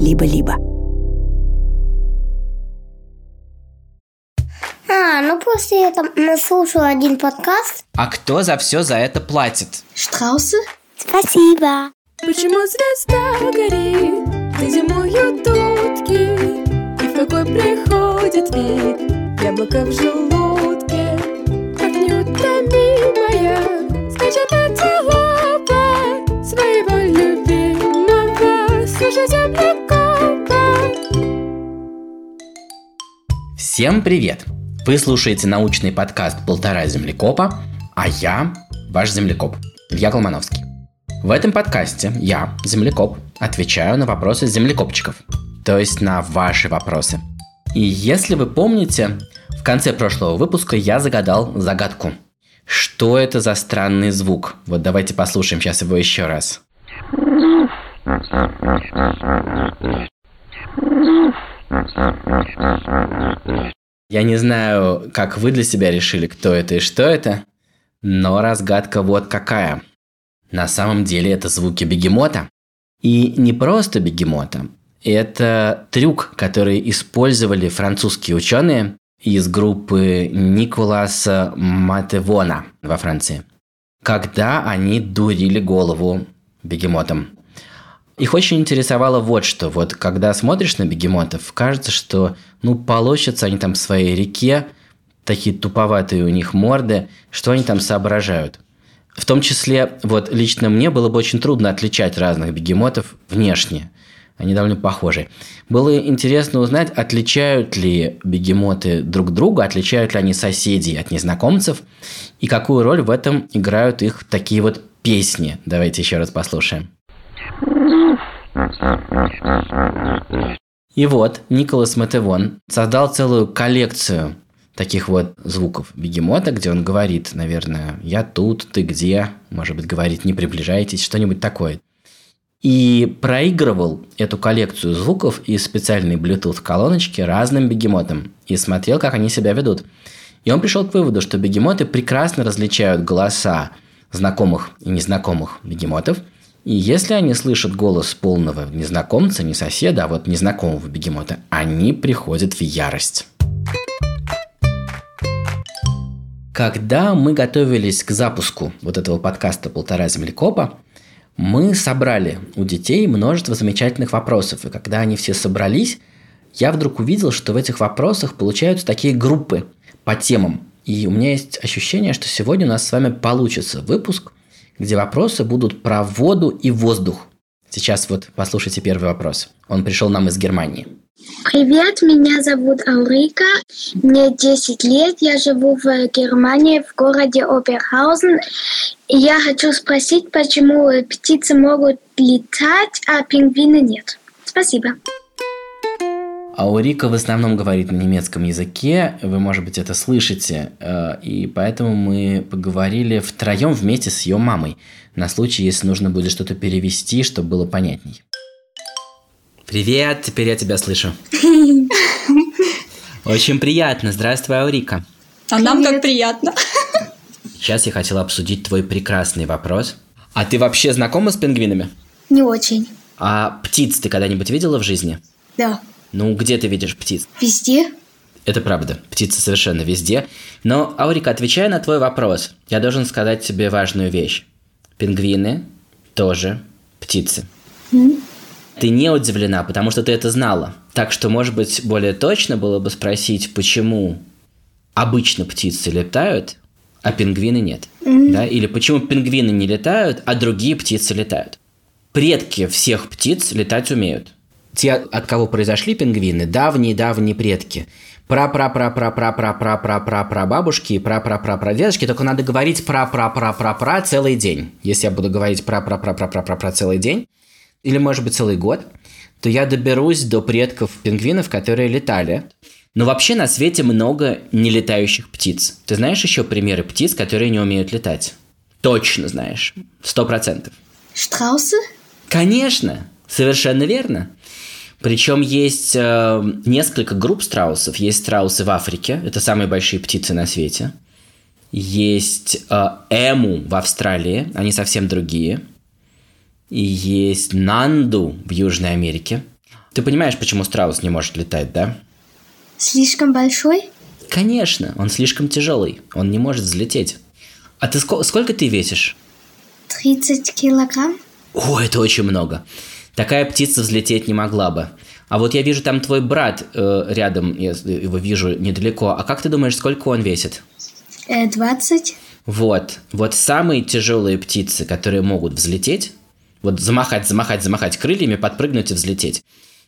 либо-либо. А, ну после этого наслушала один подкаст. А кто за все за это платит? Штраусы? Спасибо. Почему звезда горит, где зимуют утки, И в какой приходит вид яблоко в желудке, Как неутомимая, скачет антилопа Своего любимого, слушай землекопа. Всем привет! Вы слушаете научный подкаст «Полтора землекопа», а я ваш землекоп Илья Колмановский. В этом подкасте я, землекоп, отвечаю на вопросы землекопчиков, то есть на ваши вопросы. И если вы помните, в конце прошлого выпуска я загадал загадку. Что это за странный звук? Вот давайте послушаем сейчас его еще раз. Я не знаю, как вы для себя решили, кто это и что это, но разгадка вот какая. На самом деле это звуки бегемота. И не просто бегемота. Это трюк, который использовали французские ученые из группы Николаса Матевона во Франции, когда они дурили голову бегемотам. Их очень интересовало вот что. Вот когда смотришь на бегемотов, кажется, что ну полощутся они там в своей реке, такие туповатые у них морды, что они там соображают. В том числе, вот лично мне было бы очень трудно отличать разных бегемотов внешне. Они довольно похожи. Было интересно узнать, отличают ли бегемоты друг друга, отличают ли они соседей от незнакомцев, и какую роль в этом играют их такие вот песни. Давайте еще раз послушаем. И вот Николас Матевон создал целую коллекцию таких вот звуков бегемота, где он говорит, наверное, «я тут, ты где?», может быть, говорит «не приближайтесь», что-нибудь такое. И проигрывал эту коллекцию звуков из специальной Bluetooth-колоночки разным бегемотам и смотрел, как они себя ведут. И он пришел к выводу, что бегемоты прекрасно различают голоса знакомых и незнакомых бегемотов – и если они слышат голос полного незнакомца, не соседа, а вот незнакомого бегемота, они приходят в ярость. Когда мы готовились к запуску вот этого подкаста «Полтора землекопа», мы собрали у детей множество замечательных вопросов. И когда они все собрались, я вдруг увидел, что в этих вопросах получаются такие группы по темам. И у меня есть ощущение, что сегодня у нас с вами получится выпуск – где вопросы будут про воду и воздух. Сейчас вот послушайте первый вопрос. Он пришел нам из Германии. Привет, меня зовут Аурика, мне 10 лет, я живу в Германии, в городе Оберхаузен. И я хочу спросить, почему птицы могут летать, а пингвины нет. Спасибо. А Урика в основном говорит на немецком языке, вы, может быть, это слышите, э, и поэтому мы поговорили втроем вместе с ее мамой, на случай, если нужно будет что-то перевести, чтобы было понятней. Привет, теперь я тебя слышу. Очень приятно. Здравствуй, Аурика. А нам как приятно. Сейчас я хотела обсудить твой прекрасный вопрос. А ты вообще знакома с пингвинами? Не очень. А птиц ты когда-нибудь видела в жизни? Да. Ну, где ты видишь птиц? Везде. Это правда. Птицы совершенно везде. Но, Аурика, отвечая на твой вопрос, я должен сказать тебе важную вещь. Пингвины тоже птицы. Mm. Ты не удивлена, потому что ты это знала. Так что, может быть, более точно было бы спросить, почему обычно птицы летают, а пингвины нет. Mm. Да? Или почему пингвины не летают, а другие птицы летают. Предки всех птиц летать умеют те, от кого произошли пингвины, давние-давние предки. Пра-пра-пра-пра-пра-пра-пра-пра-пра бабушки и пра-пра-пра-пра-дедушки, только надо говорить пра-пра-пра-пра-пра целый день. Если я буду говорить пра-пра-пра-пра-пра-пра целый день, или, может быть, целый год, то я доберусь до предков пингвинов, которые летали. Но вообще на свете много нелетающих птиц. Ты знаешь еще примеры птиц, которые не умеют летать? Точно знаешь. Сто процентов. Штраусы? Конечно, совершенно верно. Причем есть э, несколько групп страусов. Есть страусы в Африке, это самые большие птицы на свете. Есть э, эму в Австралии, они совсем другие. И есть нанду в Южной Америке. Ты понимаешь, почему страус не может летать, да? Слишком большой? Конечно, он слишком тяжелый, он не может взлететь. А ты ско- сколько ты весишь? 30 килограмм? О, это очень много. Такая птица взлететь не могла бы. А вот я вижу там твой брат э, рядом, я его вижу недалеко. А как ты думаешь, сколько он весит? Э, 20? Вот, вот самые тяжелые птицы, которые могут взлететь, вот замахать, замахать, замахать крыльями, подпрыгнуть и взлететь,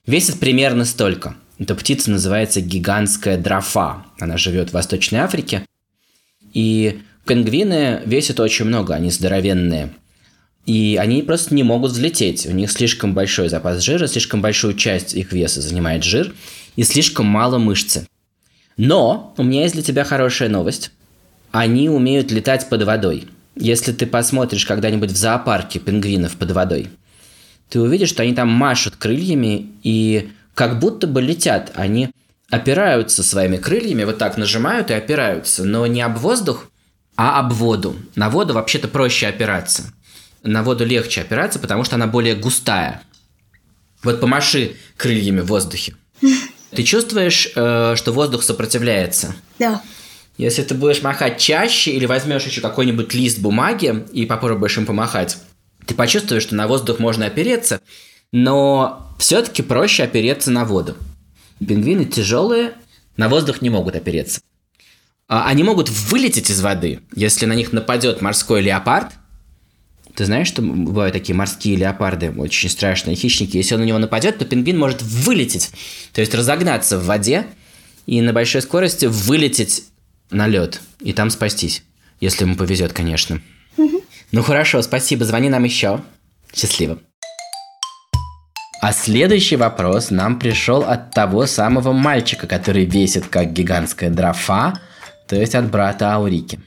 весят примерно столько. Эта птица называется гигантская дрофа. Она живет в Восточной Африке. И пингвины весят очень много, они здоровенные. И они просто не могут взлететь. У них слишком большой запас жира, слишком большую часть их веса занимает жир и слишком мало мышцы. Но у меня есть для тебя хорошая новость. Они умеют летать под водой. Если ты посмотришь когда-нибудь в зоопарке пингвинов под водой, ты увидишь, что они там машут крыльями и как будто бы летят. Они опираются своими крыльями, вот так нажимают и опираются, но не об воздух, а об воду. На воду вообще-то проще опираться. На воду легче опираться, потому что она более густая. Вот помаши крыльями в воздухе. Ты чувствуешь, э, что воздух сопротивляется? Да. Если ты будешь махать чаще или возьмешь еще какой-нибудь лист бумаги и попробуешь им помахать, ты почувствуешь, что на воздух можно опереться, но все-таки проще опереться на воду. Пингвины тяжелые, на воздух не могут опереться. А Они могут вылететь из воды, если на них нападет морской леопард. Ты знаешь, что бывают такие морские леопарды, очень страшные хищники. Если он на него нападет, то пингвин может вылететь, то есть разогнаться в воде и на большой скорости вылететь на лед и там спастись, если ему повезет, конечно. Ну хорошо, спасибо, звони нам еще. Счастливо. А следующий вопрос нам пришел от того самого мальчика, который весит как гигантская дрофа, то есть от брата Аурики.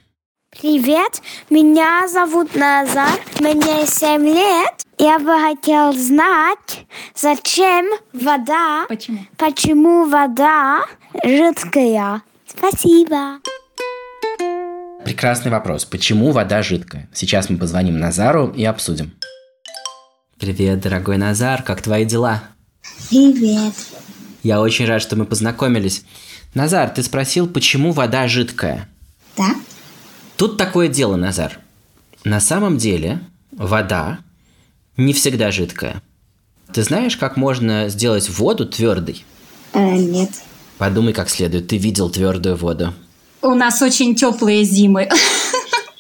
Привет, меня зовут Назар, мне 7 лет. Я бы хотел знать, зачем вода, Почему? почему вода жидкая. Спасибо. Прекрасный вопрос. Почему вода жидкая? Сейчас мы позвоним Назару и обсудим. Привет, дорогой Назар, как твои дела? Привет. Я очень рад, что мы познакомились. Назар, ты спросил, почему вода жидкая? Да? Тут такое дело, Назар. На самом деле вода не всегда жидкая. Ты знаешь, как можно сделать воду твердой? Э, нет. Подумай как следует. Ты видел твердую воду? У нас очень теплые зимы.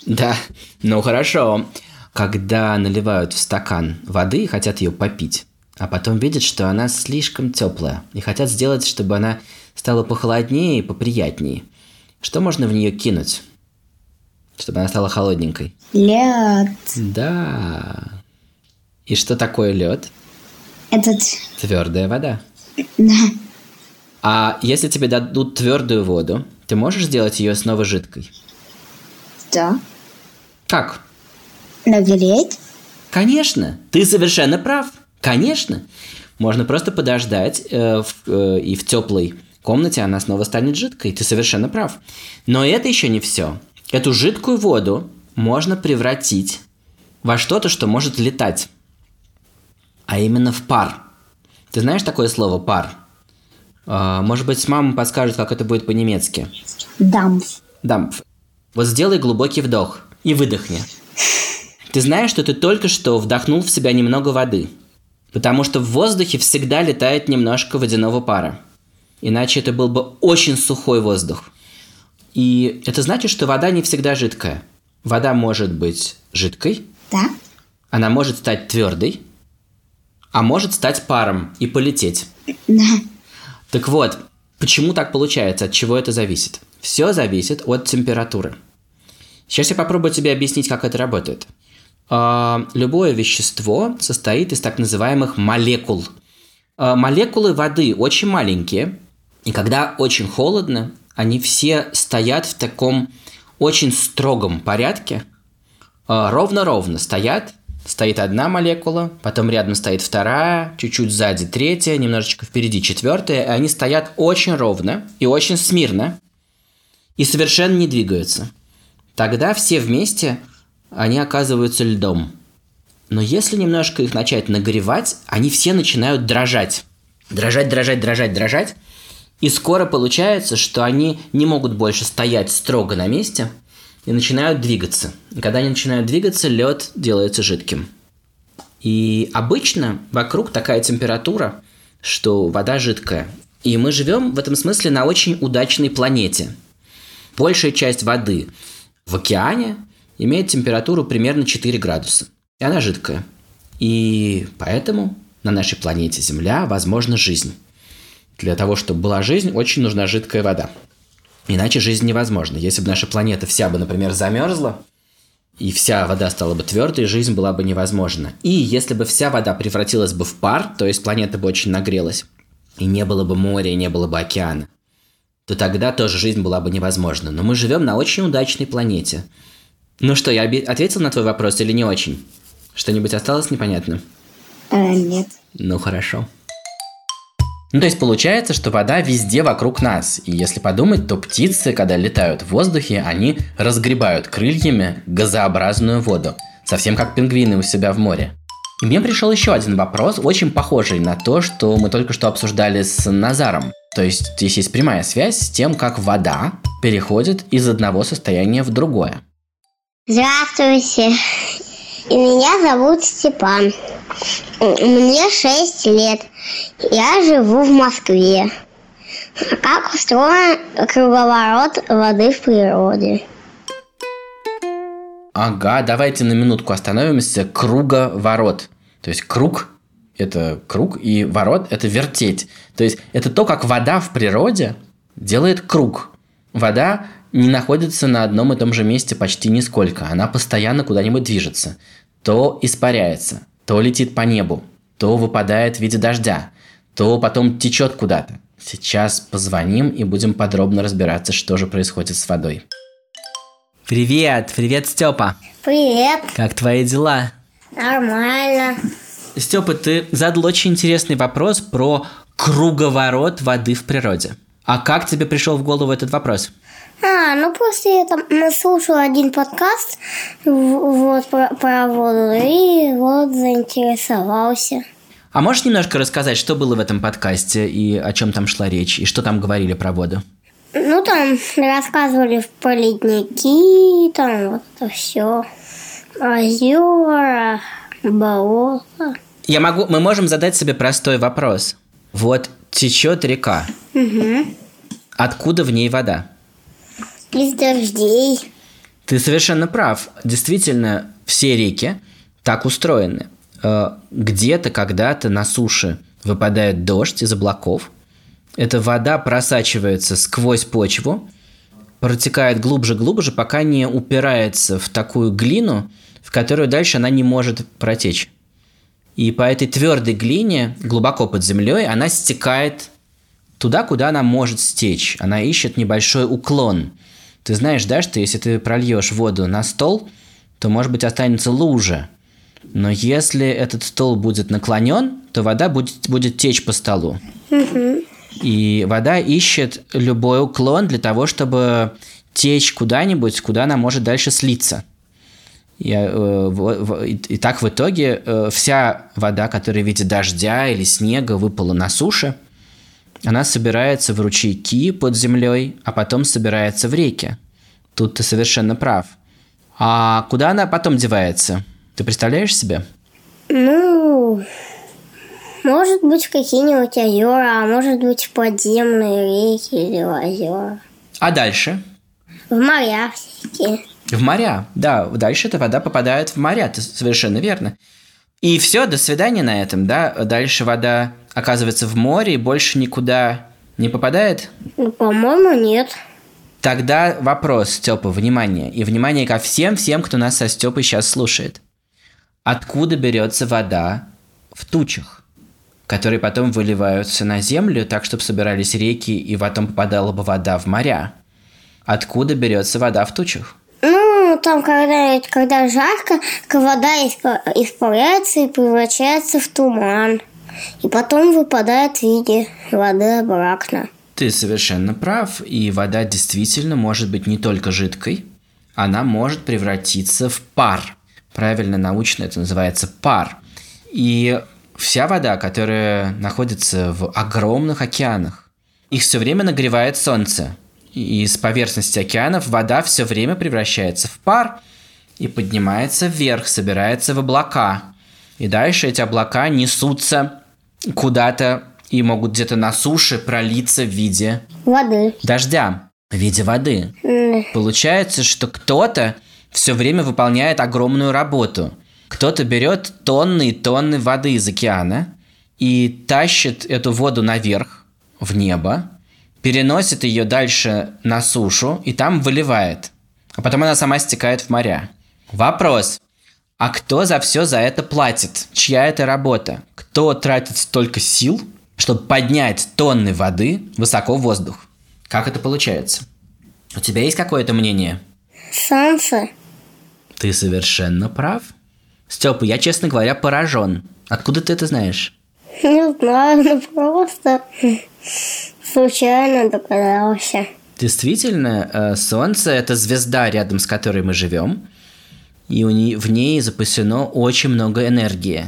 Да, ну хорошо. Когда наливают в стакан воды и хотят ее попить, а потом видят, что она слишком теплая, и хотят сделать, чтобы она стала похолоднее и поприятнее. Что можно в нее кинуть, чтобы она стала холодненькой? Лед. Да. И что такое лед? Этот... Твердая вода. Да. А если тебе дадут твердую воду, ты можешь сделать ее снова жидкой? Да. Как? Нагреть? Конечно, ты совершенно прав. Конечно. Можно просто подождать, э, в- э, и в теплой комнате она снова станет жидкой. Ты совершенно прав. Но это еще не все. Эту жидкую воду можно превратить во что-то, что может летать. А именно в пар. Ты знаешь такое слово пар? А, может быть, мама подскажет, как это будет по-немецки. Дамф. Дампф. Вот сделай глубокий вдох и выдохни. Ты знаешь, что ты только что вдохнул в себя немного воды, потому что в воздухе всегда летает немножко водяного пара. Иначе это был бы очень сухой воздух. И это значит, что вода не всегда жидкая. Вода может быть жидкой, Да? она может стать твердой, а может стать паром и полететь. Да. Так вот, почему так получается, от чего это зависит? Все зависит от температуры. Сейчас я попробую тебе объяснить, как это работает. А, любое вещество состоит из так называемых молекул. А, молекулы воды очень маленькие, и когда очень холодно, они все стоят в таком очень строгом порядке, а, ровно-ровно стоят. Стоит одна молекула, потом рядом стоит вторая, чуть-чуть сзади третья, немножечко впереди четвертая, и они стоят очень ровно и очень смирно и совершенно не двигаются. Тогда все вместе они оказываются льдом. Но если немножко их начать нагревать, они все начинают дрожать. дрожать, дрожать, дрожать, дрожать. И скоро получается, что они не могут больше стоять строго на месте и начинают двигаться. И когда они начинают двигаться, лед делается жидким. И обычно вокруг такая температура, что вода жидкая. И мы живем в этом смысле на очень удачной планете. Большая часть воды в океане имеет температуру примерно 4 градуса. И она жидкая. И поэтому на нашей планете Земля возможна жизнь. Для того, чтобы была жизнь, очень нужна жидкая вода. Иначе жизнь невозможна. Если бы наша планета вся бы, например, замерзла, и вся вода стала бы твердой, жизнь была бы невозможна. И если бы вся вода превратилась бы в пар, то есть планета бы очень нагрелась, и не было бы моря, и не было бы океана, то тогда тоже жизнь была бы невозможна. Но мы живем на очень удачной планете. Ну что, я ответил на твой вопрос или не очень? Что-нибудь осталось непонятным? А, нет. Ну хорошо. Ну, то есть получается, что вода везде вокруг нас. И если подумать, то птицы, когда летают в воздухе, они разгребают крыльями газообразную воду. Совсем как пингвины у себя в море. И мне пришел еще один вопрос, очень похожий на то, что мы только что обсуждали с Назаром. То есть здесь есть прямая связь с тем, как вода переходит из одного состояния в другое. Здравствуйте. И меня зовут Степан. Мне 6 лет. Я живу в Москве. Как устроен круговорот воды в природе? Ага, давайте на минутку остановимся. Круговорот. То есть круг – это круг, и ворот – это вертеть. То есть это то, как вода в природе делает круг. Вода не находится на одном и том же месте почти нисколько. Она постоянно куда-нибудь движется. То испаряется, то летит по небу, то выпадает в виде дождя, то потом течет куда-то. Сейчас позвоним и будем подробно разбираться, что же происходит с водой. Привет, привет, Степа. Привет. Как твои дела? Нормально. Степа, ты задал очень интересный вопрос про круговорот воды в природе. А как тебе пришел в голову этот вопрос? А, ну просто я там наслушала один подкаст вот про, про воду и вот заинтересовался. А можешь немножко рассказать, что было в этом подкасте и о чем там шла речь, и что там говорили про воду? Ну, там рассказывали про ледники, там вот это все. Озера, болота. Я могу, мы можем задать себе простой вопрос. Вот течет река. Угу. Откуда в ней вода? Из дождей. Ты совершенно прав. Действительно, все реки так устроены. Э, где-то когда-то на суше выпадает дождь из облаков. Эта вода просачивается сквозь почву, протекает глубже-глубже, пока не упирается в такую глину, в которую дальше она не может протечь. И по этой твердой глине, глубоко под землей, она стекает туда, куда она может стечь. Она ищет небольшой уклон – ты знаешь, да, что если ты прольешь воду на стол, то, может быть, останется лужа. Но если этот стол будет наклонен, то вода будет, будет течь по столу. И вода ищет любой уклон для того, чтобы течь куда-нибудь, куда она может дальше слиться. И, э, и, и так в итоге э, вся вода, которая в виде дождя или снега выпала на суше, она собирается в ручейки под землей, а потом собирается в реке. Тут ты совершенно прав. А куда она потом девается? Ты представляешь себе? Ну, может быть, в какие-нибудь озера, а может быть, в подземные реки или озера. А дальше? В моря всякие. В моря, да. Дальше эта вода попадает в моря, ты совершенно верно. И все, до свидания на этом, да? Дальше вода оказывается в море и больше никуда не попадает? Ну, по-моему, нет. Тогда вопрос, Степа, внимание. И внимание ко всем-всем, кто нас со Степой сейчас слушает. Откуда берется вода в тучах, которые потом выливаются на землю, так, чтобы собирались реки, и потом попадала бы вода в моря? Откуда берется вода в тучах? Там, когда, когда жарко, вода испаряется и превращается в туман. И потом выпадает в виде воды обратно. Ты совершенно прав, и вода действительно может быть не только жидкой, она может превратиться в пар. Правильно, научно это называется пар. И вся вода, которая находится в огромных океанах, их все время нагревает солнце. И с поверхности океанов вода все время превращается в пар и поднимается вверх, собирается в облака. И дальше эти облака несутся куда-то и могут где-то на суше пролиться в виде Воды. дождя, в виде воды. М, Получается, что кто-то все время выполняет огромную работу. Кто-то берет тонны и тонны воды из океана и тащит эту воду наверх, в небо, переносит ее дальше на сушу и там выливает. А потом она сама стекает в моря. Вопрос. А кто за все за это платит? Чья это работа? Кто тратит столько сил, чтобы поднять тонны воды высоко в воздух? Как это получается? У тебя есть какое-то мнение? Солнце. Ты совершенно прав. Степа, я, честно говоря, поражен. Откуда ты это знаешь? Не знаю, ну просто случайно догадался. Действительно, э, Солнце – это звезда, рядом с которой мы живем, и у ней, в ней запасено очень много энергии.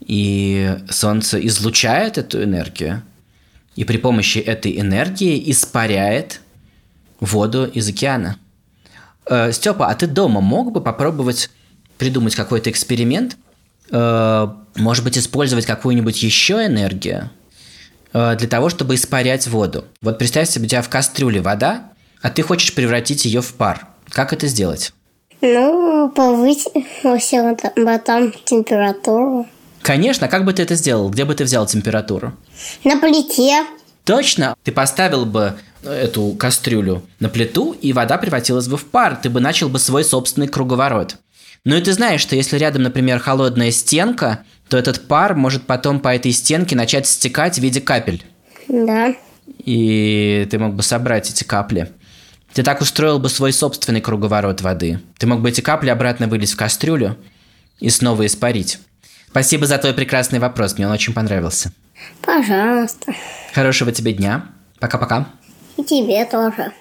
И Солнце излучает эту энергию, и при помощи этой энергии испаряет воду из океана. Э, Степа, а ты дома мог бы попробовать придумать какой-то эксперимент? Э, может быть, использовать какую-нибудь еще энергию? э, для того, чтобы испарять воду. Вот представь себе, у тебя в кастрюле вода, а ты хочешь превратить ее в пар. Как это сделать? Ну, повысить там температуру. Конечно, как бы ты это сделал? Где бы ты взял температуру? На плите. Точно, ты поставил бы эту кастрюлю на плиту, и вода превратилась бы в пар. Ты бы начал бы свой собственный круговорот. Ну и ты знаешь, что если рядом, например, холодная стенка, то этот пар может потом по этой стенке начать стекать в виде капель. Да. И ты мог бы собрать эти капли. Ты так устроил бы свой собственный круговорот воды. Ты мог бы эти капли обратно вылить в кастрюлю и снова испарить. Спасибо за твой прекрасный вопрос, мне он очень понравился. Пожалуйста. Хорошего тебе дня. Пока-пока. И тебе тоже.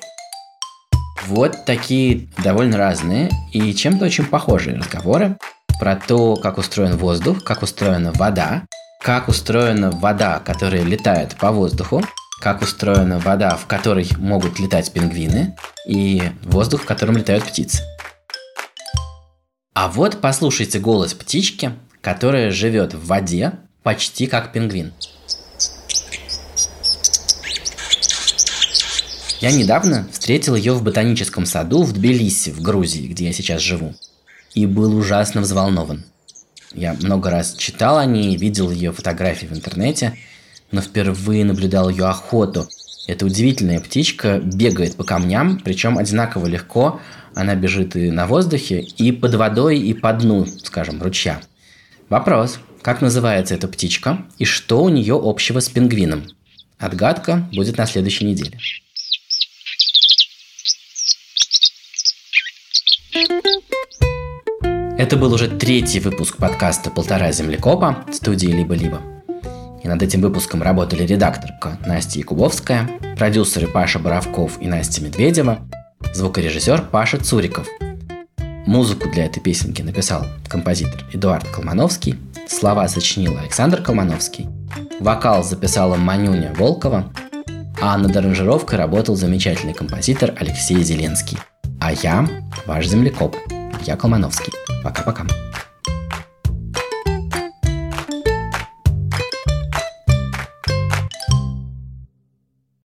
Вот такие довольно разные и чем-то очень похожие разговоры про то, как устроен воздух, как устроена вода, как устроена вода, которая летает по воздуху, как устроена вода, в которой могут летать пингвины, и воздух, в котором летают птицы. А вот послушайте голос птички, которая живет в воде почти как пингвин. Я недавно встретил ее в ботаническом саду в Тбилиси, в Грузии, где я сейчас живу. И был ужасно взволнован. Я много раз читал о ней, видел ее фотографии в интернете, но впервые наблюдал ее охоту. Эта удивительная птичка бегает по камням, причем одинаково легко. Она бежит и на воздухе, и под водой, и по дну, скажем, ручья. Вопрос, как называется эта птичка и что у нее общего с пингвином? Отгадка будет на следующей неделе. Это был уже третий выпуск подкаста «Полтора землекопа» студии «Либо-либо». И над этим выпуском работали редакторка Настя Якубовская, продюсеры Паша Боровков и Настя Медведева, звукорежиссер Паша Цуриков. Музыку для этой песенки написал композитор Эдуард Колмановский, слова сочинил Александр Колмановский, вокал записала Манюня Волкова, а над аранжировкой работал замечательный композитор Алексей Зеленский. А я ваш землекоп, я Колмановский. Пока-пока.